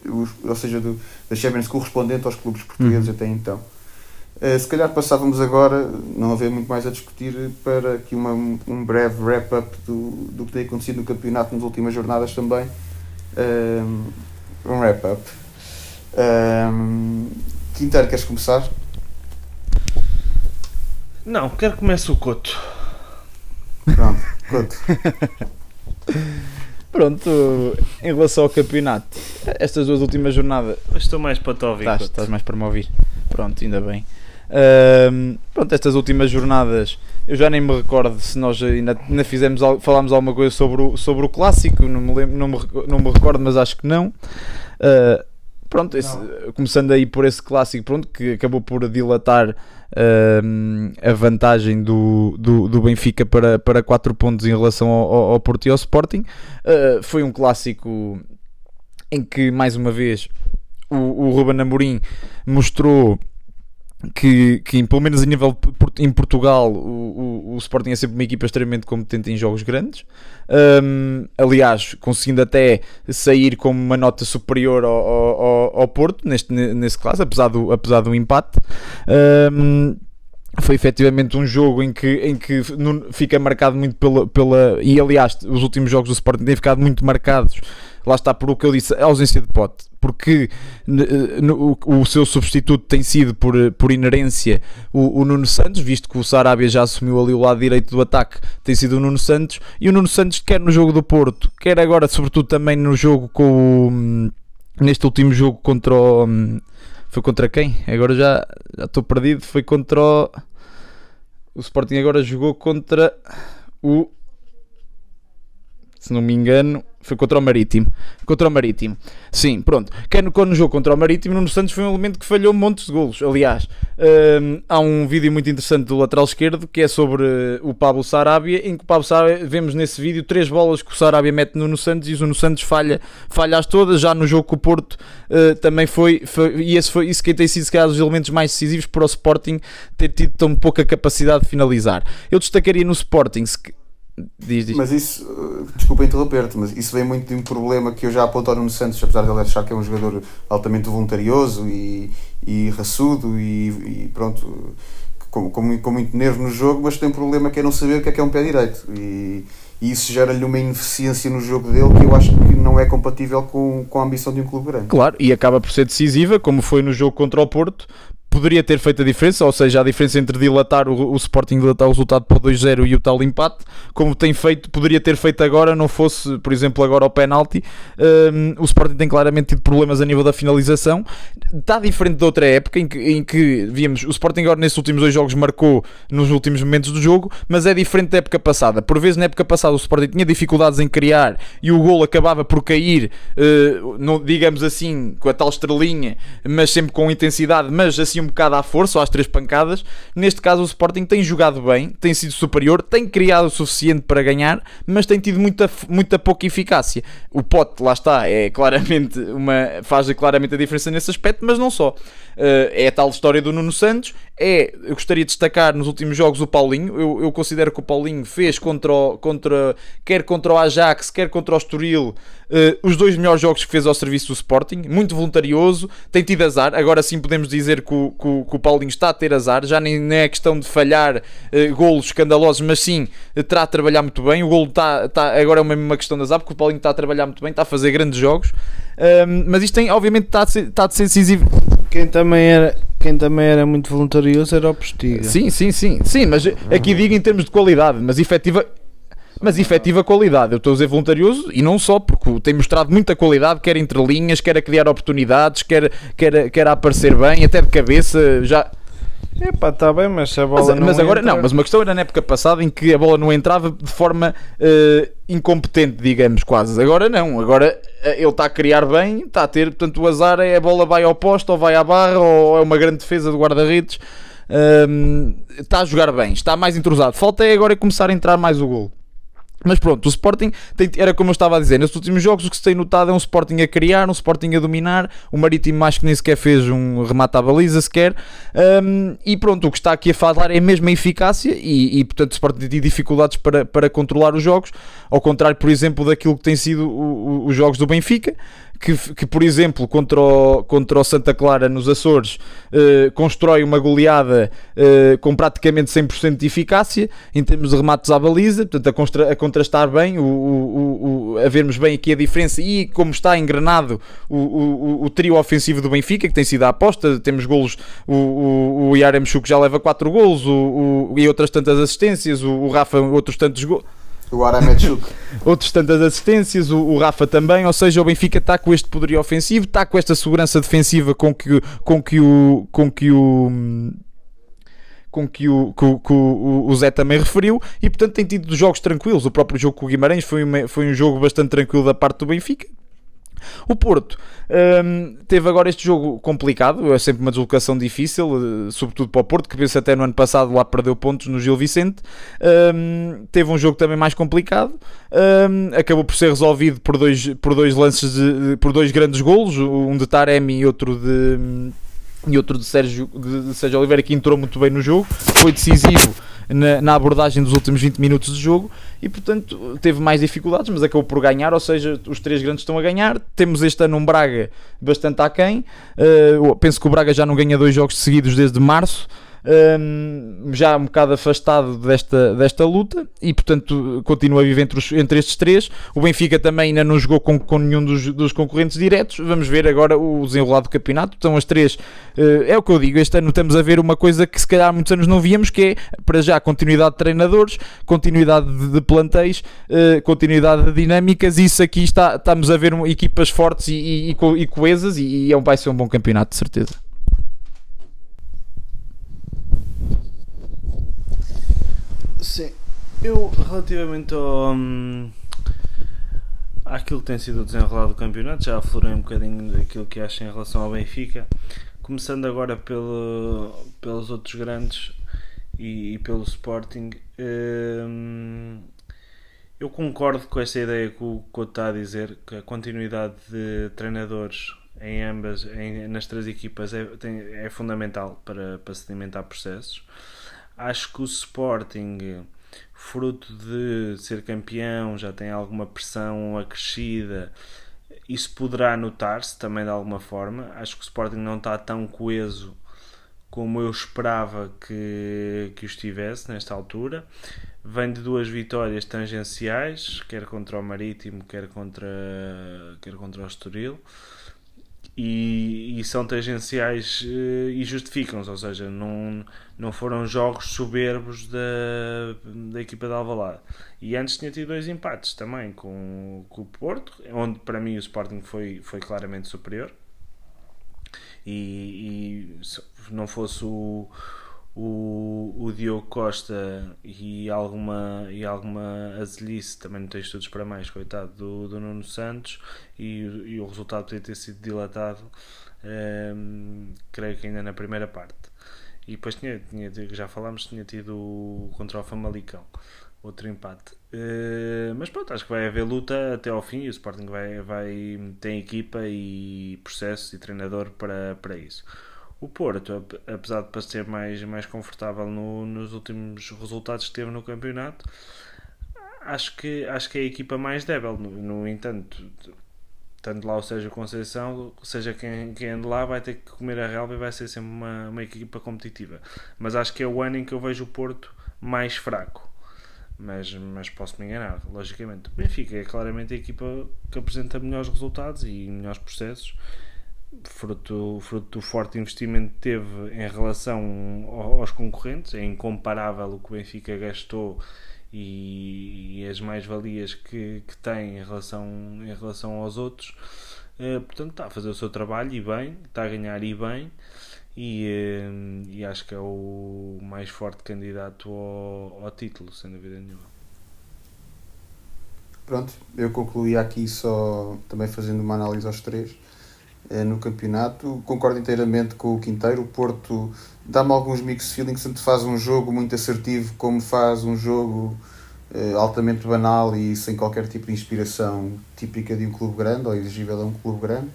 os- ou seja, do, das Champions correspondente aos clubes portugueses até então. Eh, se calhar passávamos agora, não haver muito mais a discutir, para aqui uma, um breve wrap-up do, do que tem acontecido no campeonato nas últimas jornadas também. Eh, um wrap-up. Um, Quinteiro, queres começar? Não, quero que comece o Coto. Pronto, conto. Pronto, em relação ao campeonato, estas duas últimas jornadas. Estou mais para te ouvir, Estás, estás mais para me ouvir. Pronto, ainda bem. Ahm, pronto, estas últimas jornadas, eu já nem me recordo se nós ainda, ainda fizemos, al- falámos alguma coisa sobre o, sobre o clássico, não me, lembro, não, me, não me recordo, mas acho que não. Ah, pronto, esse- começando aí por esse clássico, pronto, que acabou por dilatar ahm, a vantagem do, do, do Benfica para, para 4 pontos em relação ao, ao- Porto e ao Sporting. Ah, foi um clássico em que, mais uma vez, o, o Ruben Amorim mostrou que, que pelo menos a nível em Portugal o, o, o Sporting é sempre uma equipa extremamente competente em jogos grandes Hum, aliás, conseguindo até sair com uma nota superior ao, ao, ao- Porto neste, nesse caso, apesar do, apesar do empate Hum, foi efetivamente um jogo em que, em que fica marcado muito pela, pela. E aliás, os últimos jogos do Sporting têm ficado muito marcados. Lá está por o que eu disse, a ausência de pote. Porque no- o, seu substituto tem sido, por, por inerência, o, o Nuno Santos, visto que o Sarabia já assumiu ali o lado direito do ataque, tem sido o Nuno Santos. E o Nuno Santos, quer no jogo do Porto, quer agora, sobretudo, também no jogo com o. hum, Neste último jogo contra o. hum, Foi contra quem? Agora já já estou perdido. Foi contra o. O Sporting agora jogou contra o. Se não me engano, foi contra o Marítimo. Contra o Marítimo. Sim, pronto. Quer no, jogo contra o Marítimo, Nuno Santos foi um elemento que falhou montes de golos. Aliás, hum, há um vídeo muito interessante do lateral esquerdo que é sobre eh, o Pablo Sarabia, em que o Pablo Sarabia, vemos nesse vídeo três bolas que o Sarabia mete no Nuno Santos e o Nuno Santos falha, falha as todas. Já no jogo com o Porto eh, também foi, foi- e esse foi isso que tem sido se calhar os elementos mais decisivos para o Sporting ter tido tão pouca capacidade de finalizar. Eu destacaria no Sporting se Diz, diz. Mas isso, uh, desculpa interromper-te, mas isso vem muito de um problema que eu já aponto ao Nuno Santos, apesar de ele achar que é um jogador altamente voluntarioso e, e raçudo e, e pronto, com, com, muito- com muito nervo no jogo, mas tem um problema que é não saber o que é que é um pé direito. E, e isso gera-lhe uma ineficiência no jogo dele que eu acho que não é compatível com, com a ambição de um clube grande. Claro, e acaba por ser decisiva, como foi no jogo contra o Porto. Poderia ter feito a diferença, ou seja, a diferença entre dilatar o, o Sporting dilatar o resultado para o 2-0 e o tal empate, como tem feito, poderia ter feito agora, não fosse, por exemplo, agora ao penalti. Hum, o Sporting tem claramente tido problemas a nível da finalização. Está diferente de outra época em que, em que víamos o Sporting agora nesses últimos dois jogos marcou nos últimos momentos do jogo, mas é diferente da época passada. Por vezes na época passada o Sporting tinha dificuldades em criar e o gol acabava por cair, não, digamos assim, com a tal estrelinha, mas sempre com intensidade, mas assim um bocado à força, ou às três pancadas. Neste caso o Sporting tem jogado bem, tem sido superior, tem criado o suficiente para ganhar, mas tem tido muita, muita pouca eficácia. O Pote, lá está, é claramente uma, faz claramente a diferença nesse aspecto, mas não só. Eh, é a tal história do Nuno Santos. É, eu gostaria de destacar nos últimos jogos o Paulinho. Eu, eu considero que o Paulinho fez contra, o- contra quer contra o Ajax, quer contra o Estoril, eh, os dois melhores jogos que fez ao serviço do Sporting. Muito voluntarioso, tem tido azar. Agora sim podemos dizer que o, o- que o Paulinho está a ter azar. Já nem, nem é questão de falhar eh, golos escandalosos, mas sim eh, terá a trabalhar muito bem. O golo está, está agora é uma questão de azar, porque o Paulinho está a trabalhar muito bem, está a fazer grandes jogos. Mas isto tem, obviamente, está a ser, está a ser decisivo. Quem também era, quem também era muito voluntarioso era o Postiga. Sim, sim, sim, sim, mas aqui digo em termos de qualidade, mas efetiva. Mas efetiva qualidade, eu estou a dizer voluntarioso e não só, porque tem mostrado muita qualidade, quer entre linhas, quer a criar oportunidades, quer, quer, quer a aparecer bem, até de cabeça, já. Epá, está bem, mas se a bola Mas, não mas agora entra- não, mas uma questão era na época passada em que a bola não entrava de forma eh, incompetente, digamos, quase. Agora não, agora eh, ele está a criar bem, está a ter, portanto o azar é a bola vai ao posto, ou vai à barra, ou é uma grande defesa do guarda-redes. Ahm, está a jogar bem, está mais entrosado. Falta é agora começar a entrar mais o gol. Mas pronto, o Sporting tem- era como eu estava a dizer, nestes últimos jogos o que se tem notado é um Sporting a criar, um Sporting a dominar, o Marítimo acho que nem sequer fez um remate à baliza sequer, Hum, e pronto, o que está aqui a falar é mesmo a eficácia e, e, portanto o Sporting tem dificuldades para, para controlar os jogos, ao contrário por exemplo daquilo que tem sido o- o- os jogos do Benfica, que, que, por exemplo, contra o, contra o Santa Clara nos Açores, eh, constrói uma goleada eh, com praticamente 100% de eficácia em termos de remates à baliza, portanto, a, a contrastar bem, o, o- o- a vermos bem aqui a diferença e como está engrenado o, o, o trio ofensivo do Benfica, que tem sido a aposta. Temos golos, o, o, o já leva 4 golos o- e outras tantas assistências, o, o Rafa, outros tantos golos O outros tantas assistências, o, o Rafa também, ou seja, o Benfica está com este poderio ofensivo, está com esta segurança defensiva com que, com que o com que o com que o, que que o, o Zé também referiu e portanto tem tido jogos tranquilos. O próprio jogo com o Guimarães foi, uma- foi um jogo bastante tranquilo da parte do Benfica. O Porto hum, teve agora este jogo complicado, é sempre uma deslocação difícil, eh, sobretudo para o Porto, que penso até no ano passado lá perdeu pontos no Gil Vicente. Hum, teve um jogo também mais complicado, hum, acabou por ser resolvido por dois, por dois lances, de, por dois grandes golos, um de Taremi e outro de. E outro de Sérgio, de Sérgio Oliveira que entrou muito bem no jogo, foi decisivo na, na abordagem dos últimos 20 minutos de jogo e portanto teve mais dificuldades, mas acabou por ganhar, ou seja, os três grandes estão a ganhar. Temos este ano um Braga bastante aquém. Uh, penso que o Braga já não ganha dois jogos seguidos desde março. Um, já um bocado afastado desta, desta luta e portanto continua a viver entre, os- entre estes três. O Benfica também ainda não jogou com, com nenhum dos, dos concorrentes diretos. Vamos ver agora o desenrolado do campeonato. Estão as três, eh, é o que eu digo. Este ano estamos a ver uma coisa que se calhar há muitos anos não víamos, que é para já continuidade de treinadores, continuidade de, de plantéis, eh, continuidade de dinâmicas. Isso aqui está, estamos a ver equipas fortes e, e, e coesas, e, e é um, vai ser um bom campeonato, de certeza. Sim, eu relativamente ao, hum, àquilo que tem sido o desenrolado do campeonato, já aflorei um bocadinho daquilo que acho em relação ao Benfica, começando agora pelo, pelos outros grandes e, e pelo Sporting. hum, eu concordo com essa ideia que o Couto está a dizer, que a continuidade de treinadores em ambas, em- nas três equipas é, tem- é fundamental para, para sedimentar processos. Acho que o Sporting fruto de ser campeão, já tem alguma pressão acrescida. Isso poderá notar-se também de alguma forma. Acho que o Sporting não está tão coeso como eu esperava que, que o estivesse nesta altura. Vem de duas vitórias tangenciais, quer contra o Marítimo, quer contra, quer contra o Estoril. E, e são tangenciais eh, e justificam-se, ou seja, não, não foram jogos soberbos da, da equipa de Alvalade. E antes tinha tido dois empates também com, com o Porto, onde para mim o Sporting foi, foi claramente superior. E, e se não fosse o, o, o Diogo Costa e alguma, e alguma azelhice, também não tem estudos para mais, coitado, do, do Nuno Santos, e, e o resultado podia ter sido dilatado, ehm, creio que ainda na primeira parte. E depois tinha, tinha já falámos, tinha tido contra o Famalicão outro empate. Uh, mas pronto, acho que vai haver luta até ao fim e o Sporting vai, vai, tem equipa e processo e treinador para, para isso. O Porto, apesar de parecer mais, mais confortável no, nos últimos resultados que teve no campeonato, acho que, acho que é a equipa mais débil. No, no entanto, tanto lá o Sérgio Conceição, seja quem, quem ande lá, vai ter que comer a relva e vai ser sempre uma, uma equipa competitiva. Mas acho que é o ano em que eu vejo o Porto mais fraco. Mas, mas posso me enganar, logicamente. O Benfica é claramente a equipa que apresenta melhores resultados e melhores processos fruto, fruto do forte investimento que teve em relação aos concorrentes, é incomparável o que o Benfica gastou e, e as mais-valias que, que tem em relação, em relação aos outros. Uh, portanto, está a fazer o seu trabalho e bem, está a ganhar e bem, e, uh, e acho que é o mais forte candidato ao, ao título, sem dúvida nenhuma. Pronto, eu concluí aqui só também fazendo uma análise aos três eh, no campeonato. Concordo inteiramente com o Quinteiro. O Porto dá-me alguns mixed feelings, tanto faz um jogo muito assertivo como faz um jogo uh, altamente banal e sem qualquer tipo de inspiração típica de um clube grande ou exigível a um clube grande.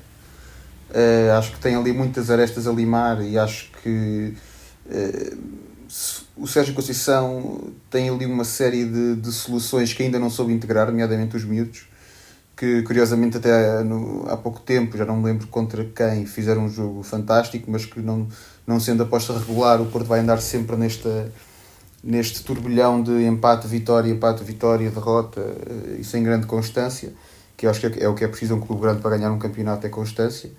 Uh, acho que tem ali muitas arestas a limar e acho que uh, o Sérgio Conceição tem ali uma série de, de soluções que ainda não soube integrar, nomeadamente os miúdos que curiosamente até no, há pouco tempo, já não me lembro contra quem, fizeram um jogo fantástico, mas que não, não sendo aposta regular, o Porto vai andar sempre nesta, neste turbilhão de empate, vitória, empate, vitória, derrota eh, e sem grande constância, que eu acho que é, é o que é preciso um clube grande para ganhar um campeonato, é constância.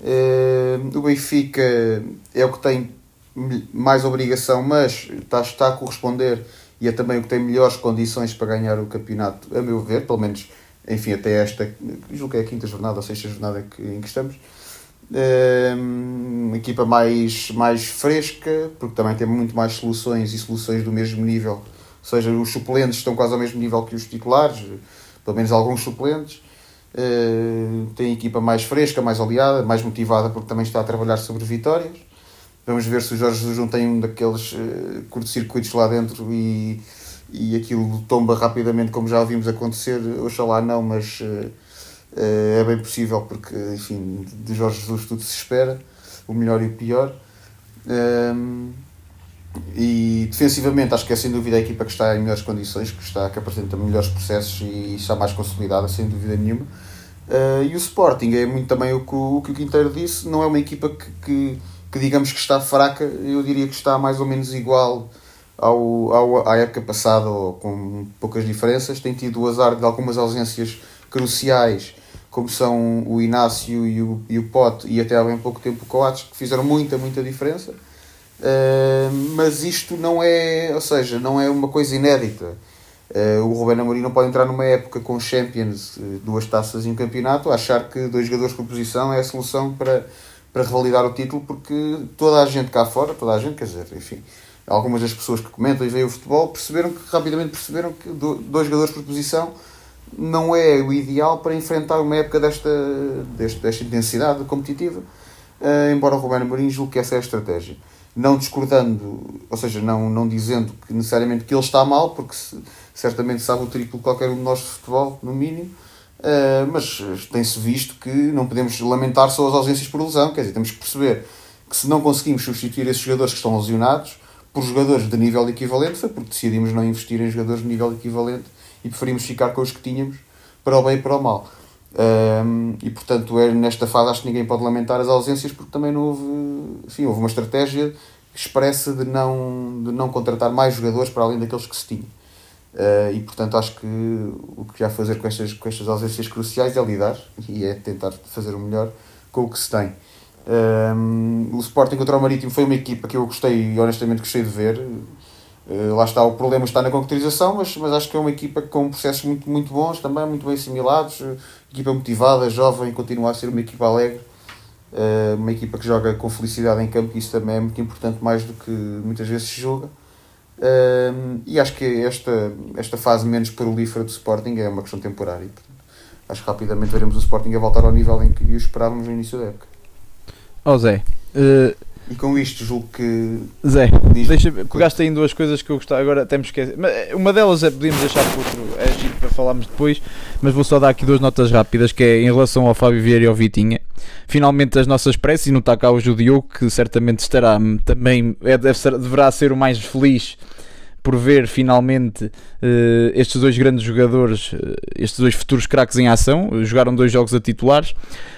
Uh, o Benfica é o que tem mais obrigação, mas está, está a corresponder e é também o que tem melhores condições para ganhar o campeonato, a meu ver, pelo menos enfim, até esta, julgo que é a quinta jornada ou sexta jornada que, em que estamos. Uma equipa mais, mais fresca, porque também tem muito mais soluções e soluções do mesmo nível. Ou seja, os suplentes estão quase ao mesmo nível que os titulares, pelo menos alguns suplentes. Uh, tem equipa mais fresca, mais aliada, mais motivada, porque também está a trabalhar sobre vitórias. Vamos ver se o Jorge Jesus não tem um daqueles uh, curto-circuitos lá dentro e e aquilo tomba rapidamente, como já vimos acontecer. Oxalá não, mas uh, é bem possível, porque, enfim, de Jorge Jesus tudo se espera, o melhor e o pior. Um, ehm, e defensivamente, acho que é sem dúvida a equipa que está em melhores condições, que, está, que apresenta melhores processos e está mais consolidada, sem dúvida nenhuma. Uh, e o Sporting é muito também o que o, o que o Quinteiro disse, não é uma equipa que, que, que digamos que está fraca, eu diria que está mais ou menos igual ao, ao, à época passada, com poucas diferenças, tem tido o azar de algumas ausências cruciais, como são o Inácio e o, e o Pote, e até há bem pouco tempo o Coates, que fizeram muita, muita diferença. Uh, mas isto não é, ou seja, não é uma coisa inédita. Uh, o Rubén Amorim não pode entrar numa época com Champions, uh, duas taças e um campeonato, achar que dois jogadores por posição é a solução para, para revalidar o título, porque toda a gente cá fora, toda a gente, quer dizer, enfim, algumas das pessoas que comentam e veem o futebol perceberam que rapidamente perceberam que dois jogadores por posição não é o ideal para enfrentar uma época desta, desta, desta intensidade competitiva, uh, embora o Ruben Amorim julgue que essa é a estratégia. Não discordando, ou seja, não, não dizendo que necessariamente que ele está mal, porque se, certamente sabe o triplo qualquer um de nós de futebol, no mínimo, uh, mas tem-se visto que não podemos lamentar só as ausências por lesão, quer dizer, temos que perceber que se não conseguimos substituir esses jogadores que estão lesionados, por jogadores de nível equivalente, foi porque decidimos não investir em jogadores de nível equivalente e preferimos ficar com os que tínhamos para o bem e para o mal. Um, e portanto, é, nesta fase, acho que ninguém pode lamentar as ausências porque também não houve, enfim, houve uma estratégia expressa de não, de não contratar mais jogadores para além daqueles que se tinha. Uh, e portanto, acho que o que há a fazer com estas, com estas ausências cruciais é lidar e é tentar fazer o melhor com o que se tem. Um, o Sporting contra o Marítimo foi uma equipa que eu gostei, honestamente gostei de ver. Uh, lá está, o problema está na concretização, mas, mas acho que é uma equipa com processos muito, muito bons também, muito bem assimilados. Uh, equipa motivada, jovem, continua a ser uma equipa alegre. Uh, uma equipa que joga com felicidade em campo, isso também é muito importante, mais do que muitas vezes se julga. e acho que esta, esta fase menos prolífera do Sporting é uma questão temporária. Acho que rapidamente veremos o Sporting a voltar ao nível em que o esperávamos no início da época. Oh, Zé, uh, e com isto julgo que. Zé, deixa, pegaste aí em duas coisas que eu gostava, agora até me esqueci. Eh, uma delas é podíamos deixar para outro, é giro para falarmos depois, mas vou só dar aqui duas notas rápidas, que é em relação ao Fábio Vieira e ao Vitinha. Finalmente as nossas preces, e não está cá hoje o Diogo, que certamente estará também, é, deve ser, deverá ser o mais feliz por ver finalmente uh, estes dois grandes jogadores, uh, estes dois futuros craques em ação, jogaram dois jogos a titulares.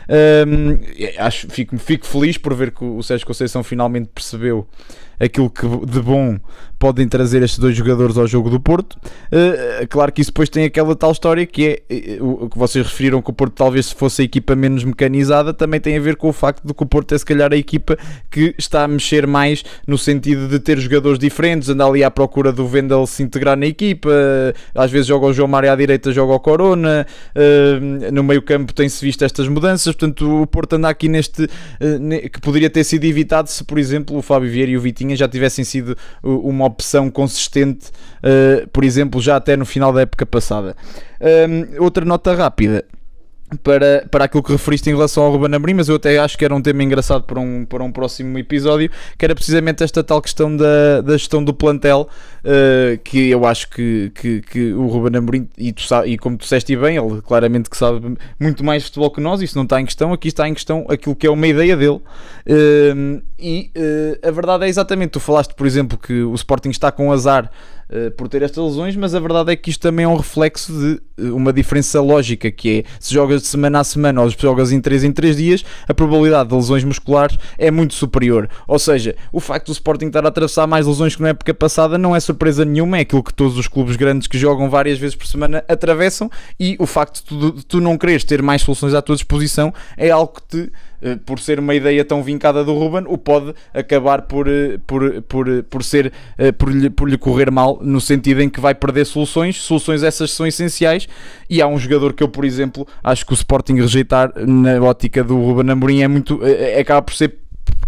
Um, acho, fico, fico feliz por ver que o Sérgio Conceição finalmente percebeu aquilo que de bom podem trazer estes dois jogadores ao jogo do Porto. Uh, claro que isso depois tem aquela tal história que é uh, o que vocês referiram que o Porto talvez fosse a equipa menos mecanizada, também tem a ver com o facto de que o Porto é se calhar a equipa que está a mexer mais no sentido de ter jogadores diferentes, andar ali à procura do Vendel se integrar na equipa, às vezes joga o João Mário à direita, joga o Corona, uh, no meio campo tem-se visto estas mudanças, portanto o Porto anda aqui neste que poderia ter sido evitado se por exemplo o Fábio Vieira e o Vitinha já tivessem sido uma opção consistente, uh, por exemplo, já até no final da época passada. Outra nota rápida para, para aquilo que referiste em relação ao Ruben Amorim, mas eu até acho que era um tema engraçado para um, para um próximo episódio, que era precisamente esta tal questão da, da gestão do plantel, uh, que eu acho que, que, que o Ruben Amorim, e, tu, e como tu disseste bem, ele claramente que sabe muito mais futebol que nós, isso não está em questão, aqui está em questão aquilo que é uma ideia dele, uh, e uh, a verdade é exatamente, tu falaste, por exemplo, que o Sporting está com azar eh, por ter estas lesões, mas a verdade é que isto também é um reflexo de eh, uma diferença lógica, que é se jogas de semana a semana ou se jogas em 3 em 3 dias, a probabilidade de lesões musculares é muito superior. Ou seja, o facto do Sporting estar a atravessar mais lesões que na época passada não é surpresa nenhuma, é aquilo que todos os clubes grandes que jogam várias vezes por semana atravessam e o facto de tu, de tu não quereres ter mais soluções à tua disposição é algo que te por ser uma ideia tão vincada do Ruben, o pode acabar por, eh, por, por, por ser eh, por lhe, por lhe correr mal, no sentido em que vai perder soluções, soluções essas são essenciais, e há um jogador que eu, por exemplo, acho que o Sporting rejeitar na ótica do Ruben Amorim é muito, é, acaba por ser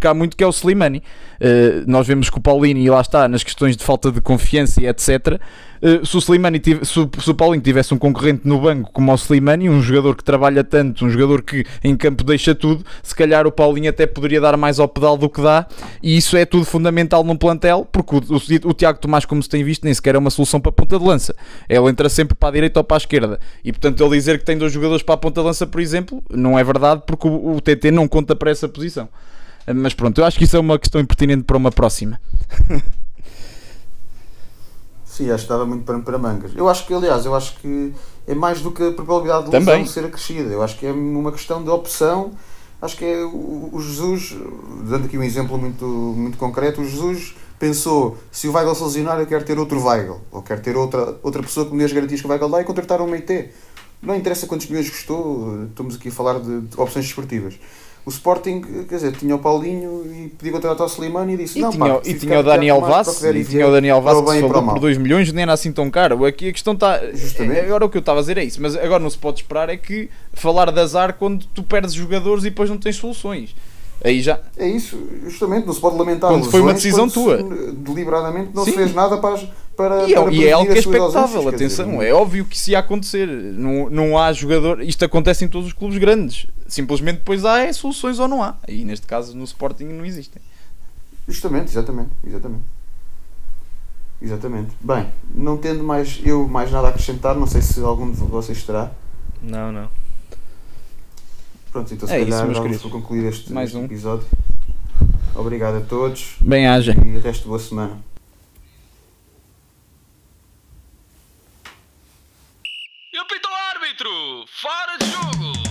há muito que é o Slimani. Uh, nós vemos que o Paulinho, e lá está, nas questões de falta de confiança e etc. Uh, se, o Slimani se, o, se, o Paulinho tivesse um concorrente no banco como o Slimani, um jogador que trabalha tanto, um jogador que em campo deixa tudo, se calhar o Paulinho até poderia dar mais ao pedal do que dá, e isso é tudo fundamental num plantel, porque o, o, o Tiago Tomás, como se tem visto, nem sequer é uma solução para a ponta de lança. Ele entra sempre para a direita ou para a esquerda, e portanto ele dizer que tem dois jogadores para a ponta de lança, por exemplo, não é verdade, porque o, o TT não conta para essa posição. Mas pronto, eu acho que isso é uma questão impertinente para uma próxima. Sim, acho que dava muito para, para mangas. Eu acho que, aliás, eu acho que é mais do que a probabilidade de Também. lesão ser acrescida. Eu acho que é uma questão de opção. Acho que é o, o Jesus, dando aqui um exemplo muito, muito concreto, o Jesus pensou, se o Weigl se lesionar, eu quero ter outro Weigl, ou quero ter outra, outra pessoa que me dê as garantias que o Weigl dá e contratar um meite. Não interessa quantos milhões custou, estamos aqui a falar de, de opções desportivas o Sporting, quer dizer, tinha o Paulinho e podia contratar o Slimani e disse: e Não, tinha, pá, e tinha o Daniel Vaz, e tinha o Daniel Vaz que se falou por 2 milhões, nem era assim tão caro. Aqui a questão está. Agora o que eu estava a dizer é isso, mas agora não se pode esperar é que falar de azar quando tu perdes jogadores e depois não tens soluções. Aí já. É isso, justamente, não se pode lamentar. Quando foi uma decisão tua. Deliberadamente não Sim. se fez nada para. Para e, é, e é algo que é expectável, atenção, dizer, é óbvio que isso ia acontecer. Não, não há jogador. Isto acontece em todos os clubes grandes. Simplesmente depois há é soluções ou não há. E neste caso no Sporting não existem. Justamente, exatamente, exatamente. Exatamente. Bem, não tendo mais eu mais nada a acrescentar, não sei se algum de vocês terá. Não, não. Pronto, então se é calhar isso, vamos concluir este, mais este um. episódio. Obrigado a todos. Bem haja. E resto boa semana. árbitro, fora de jogo!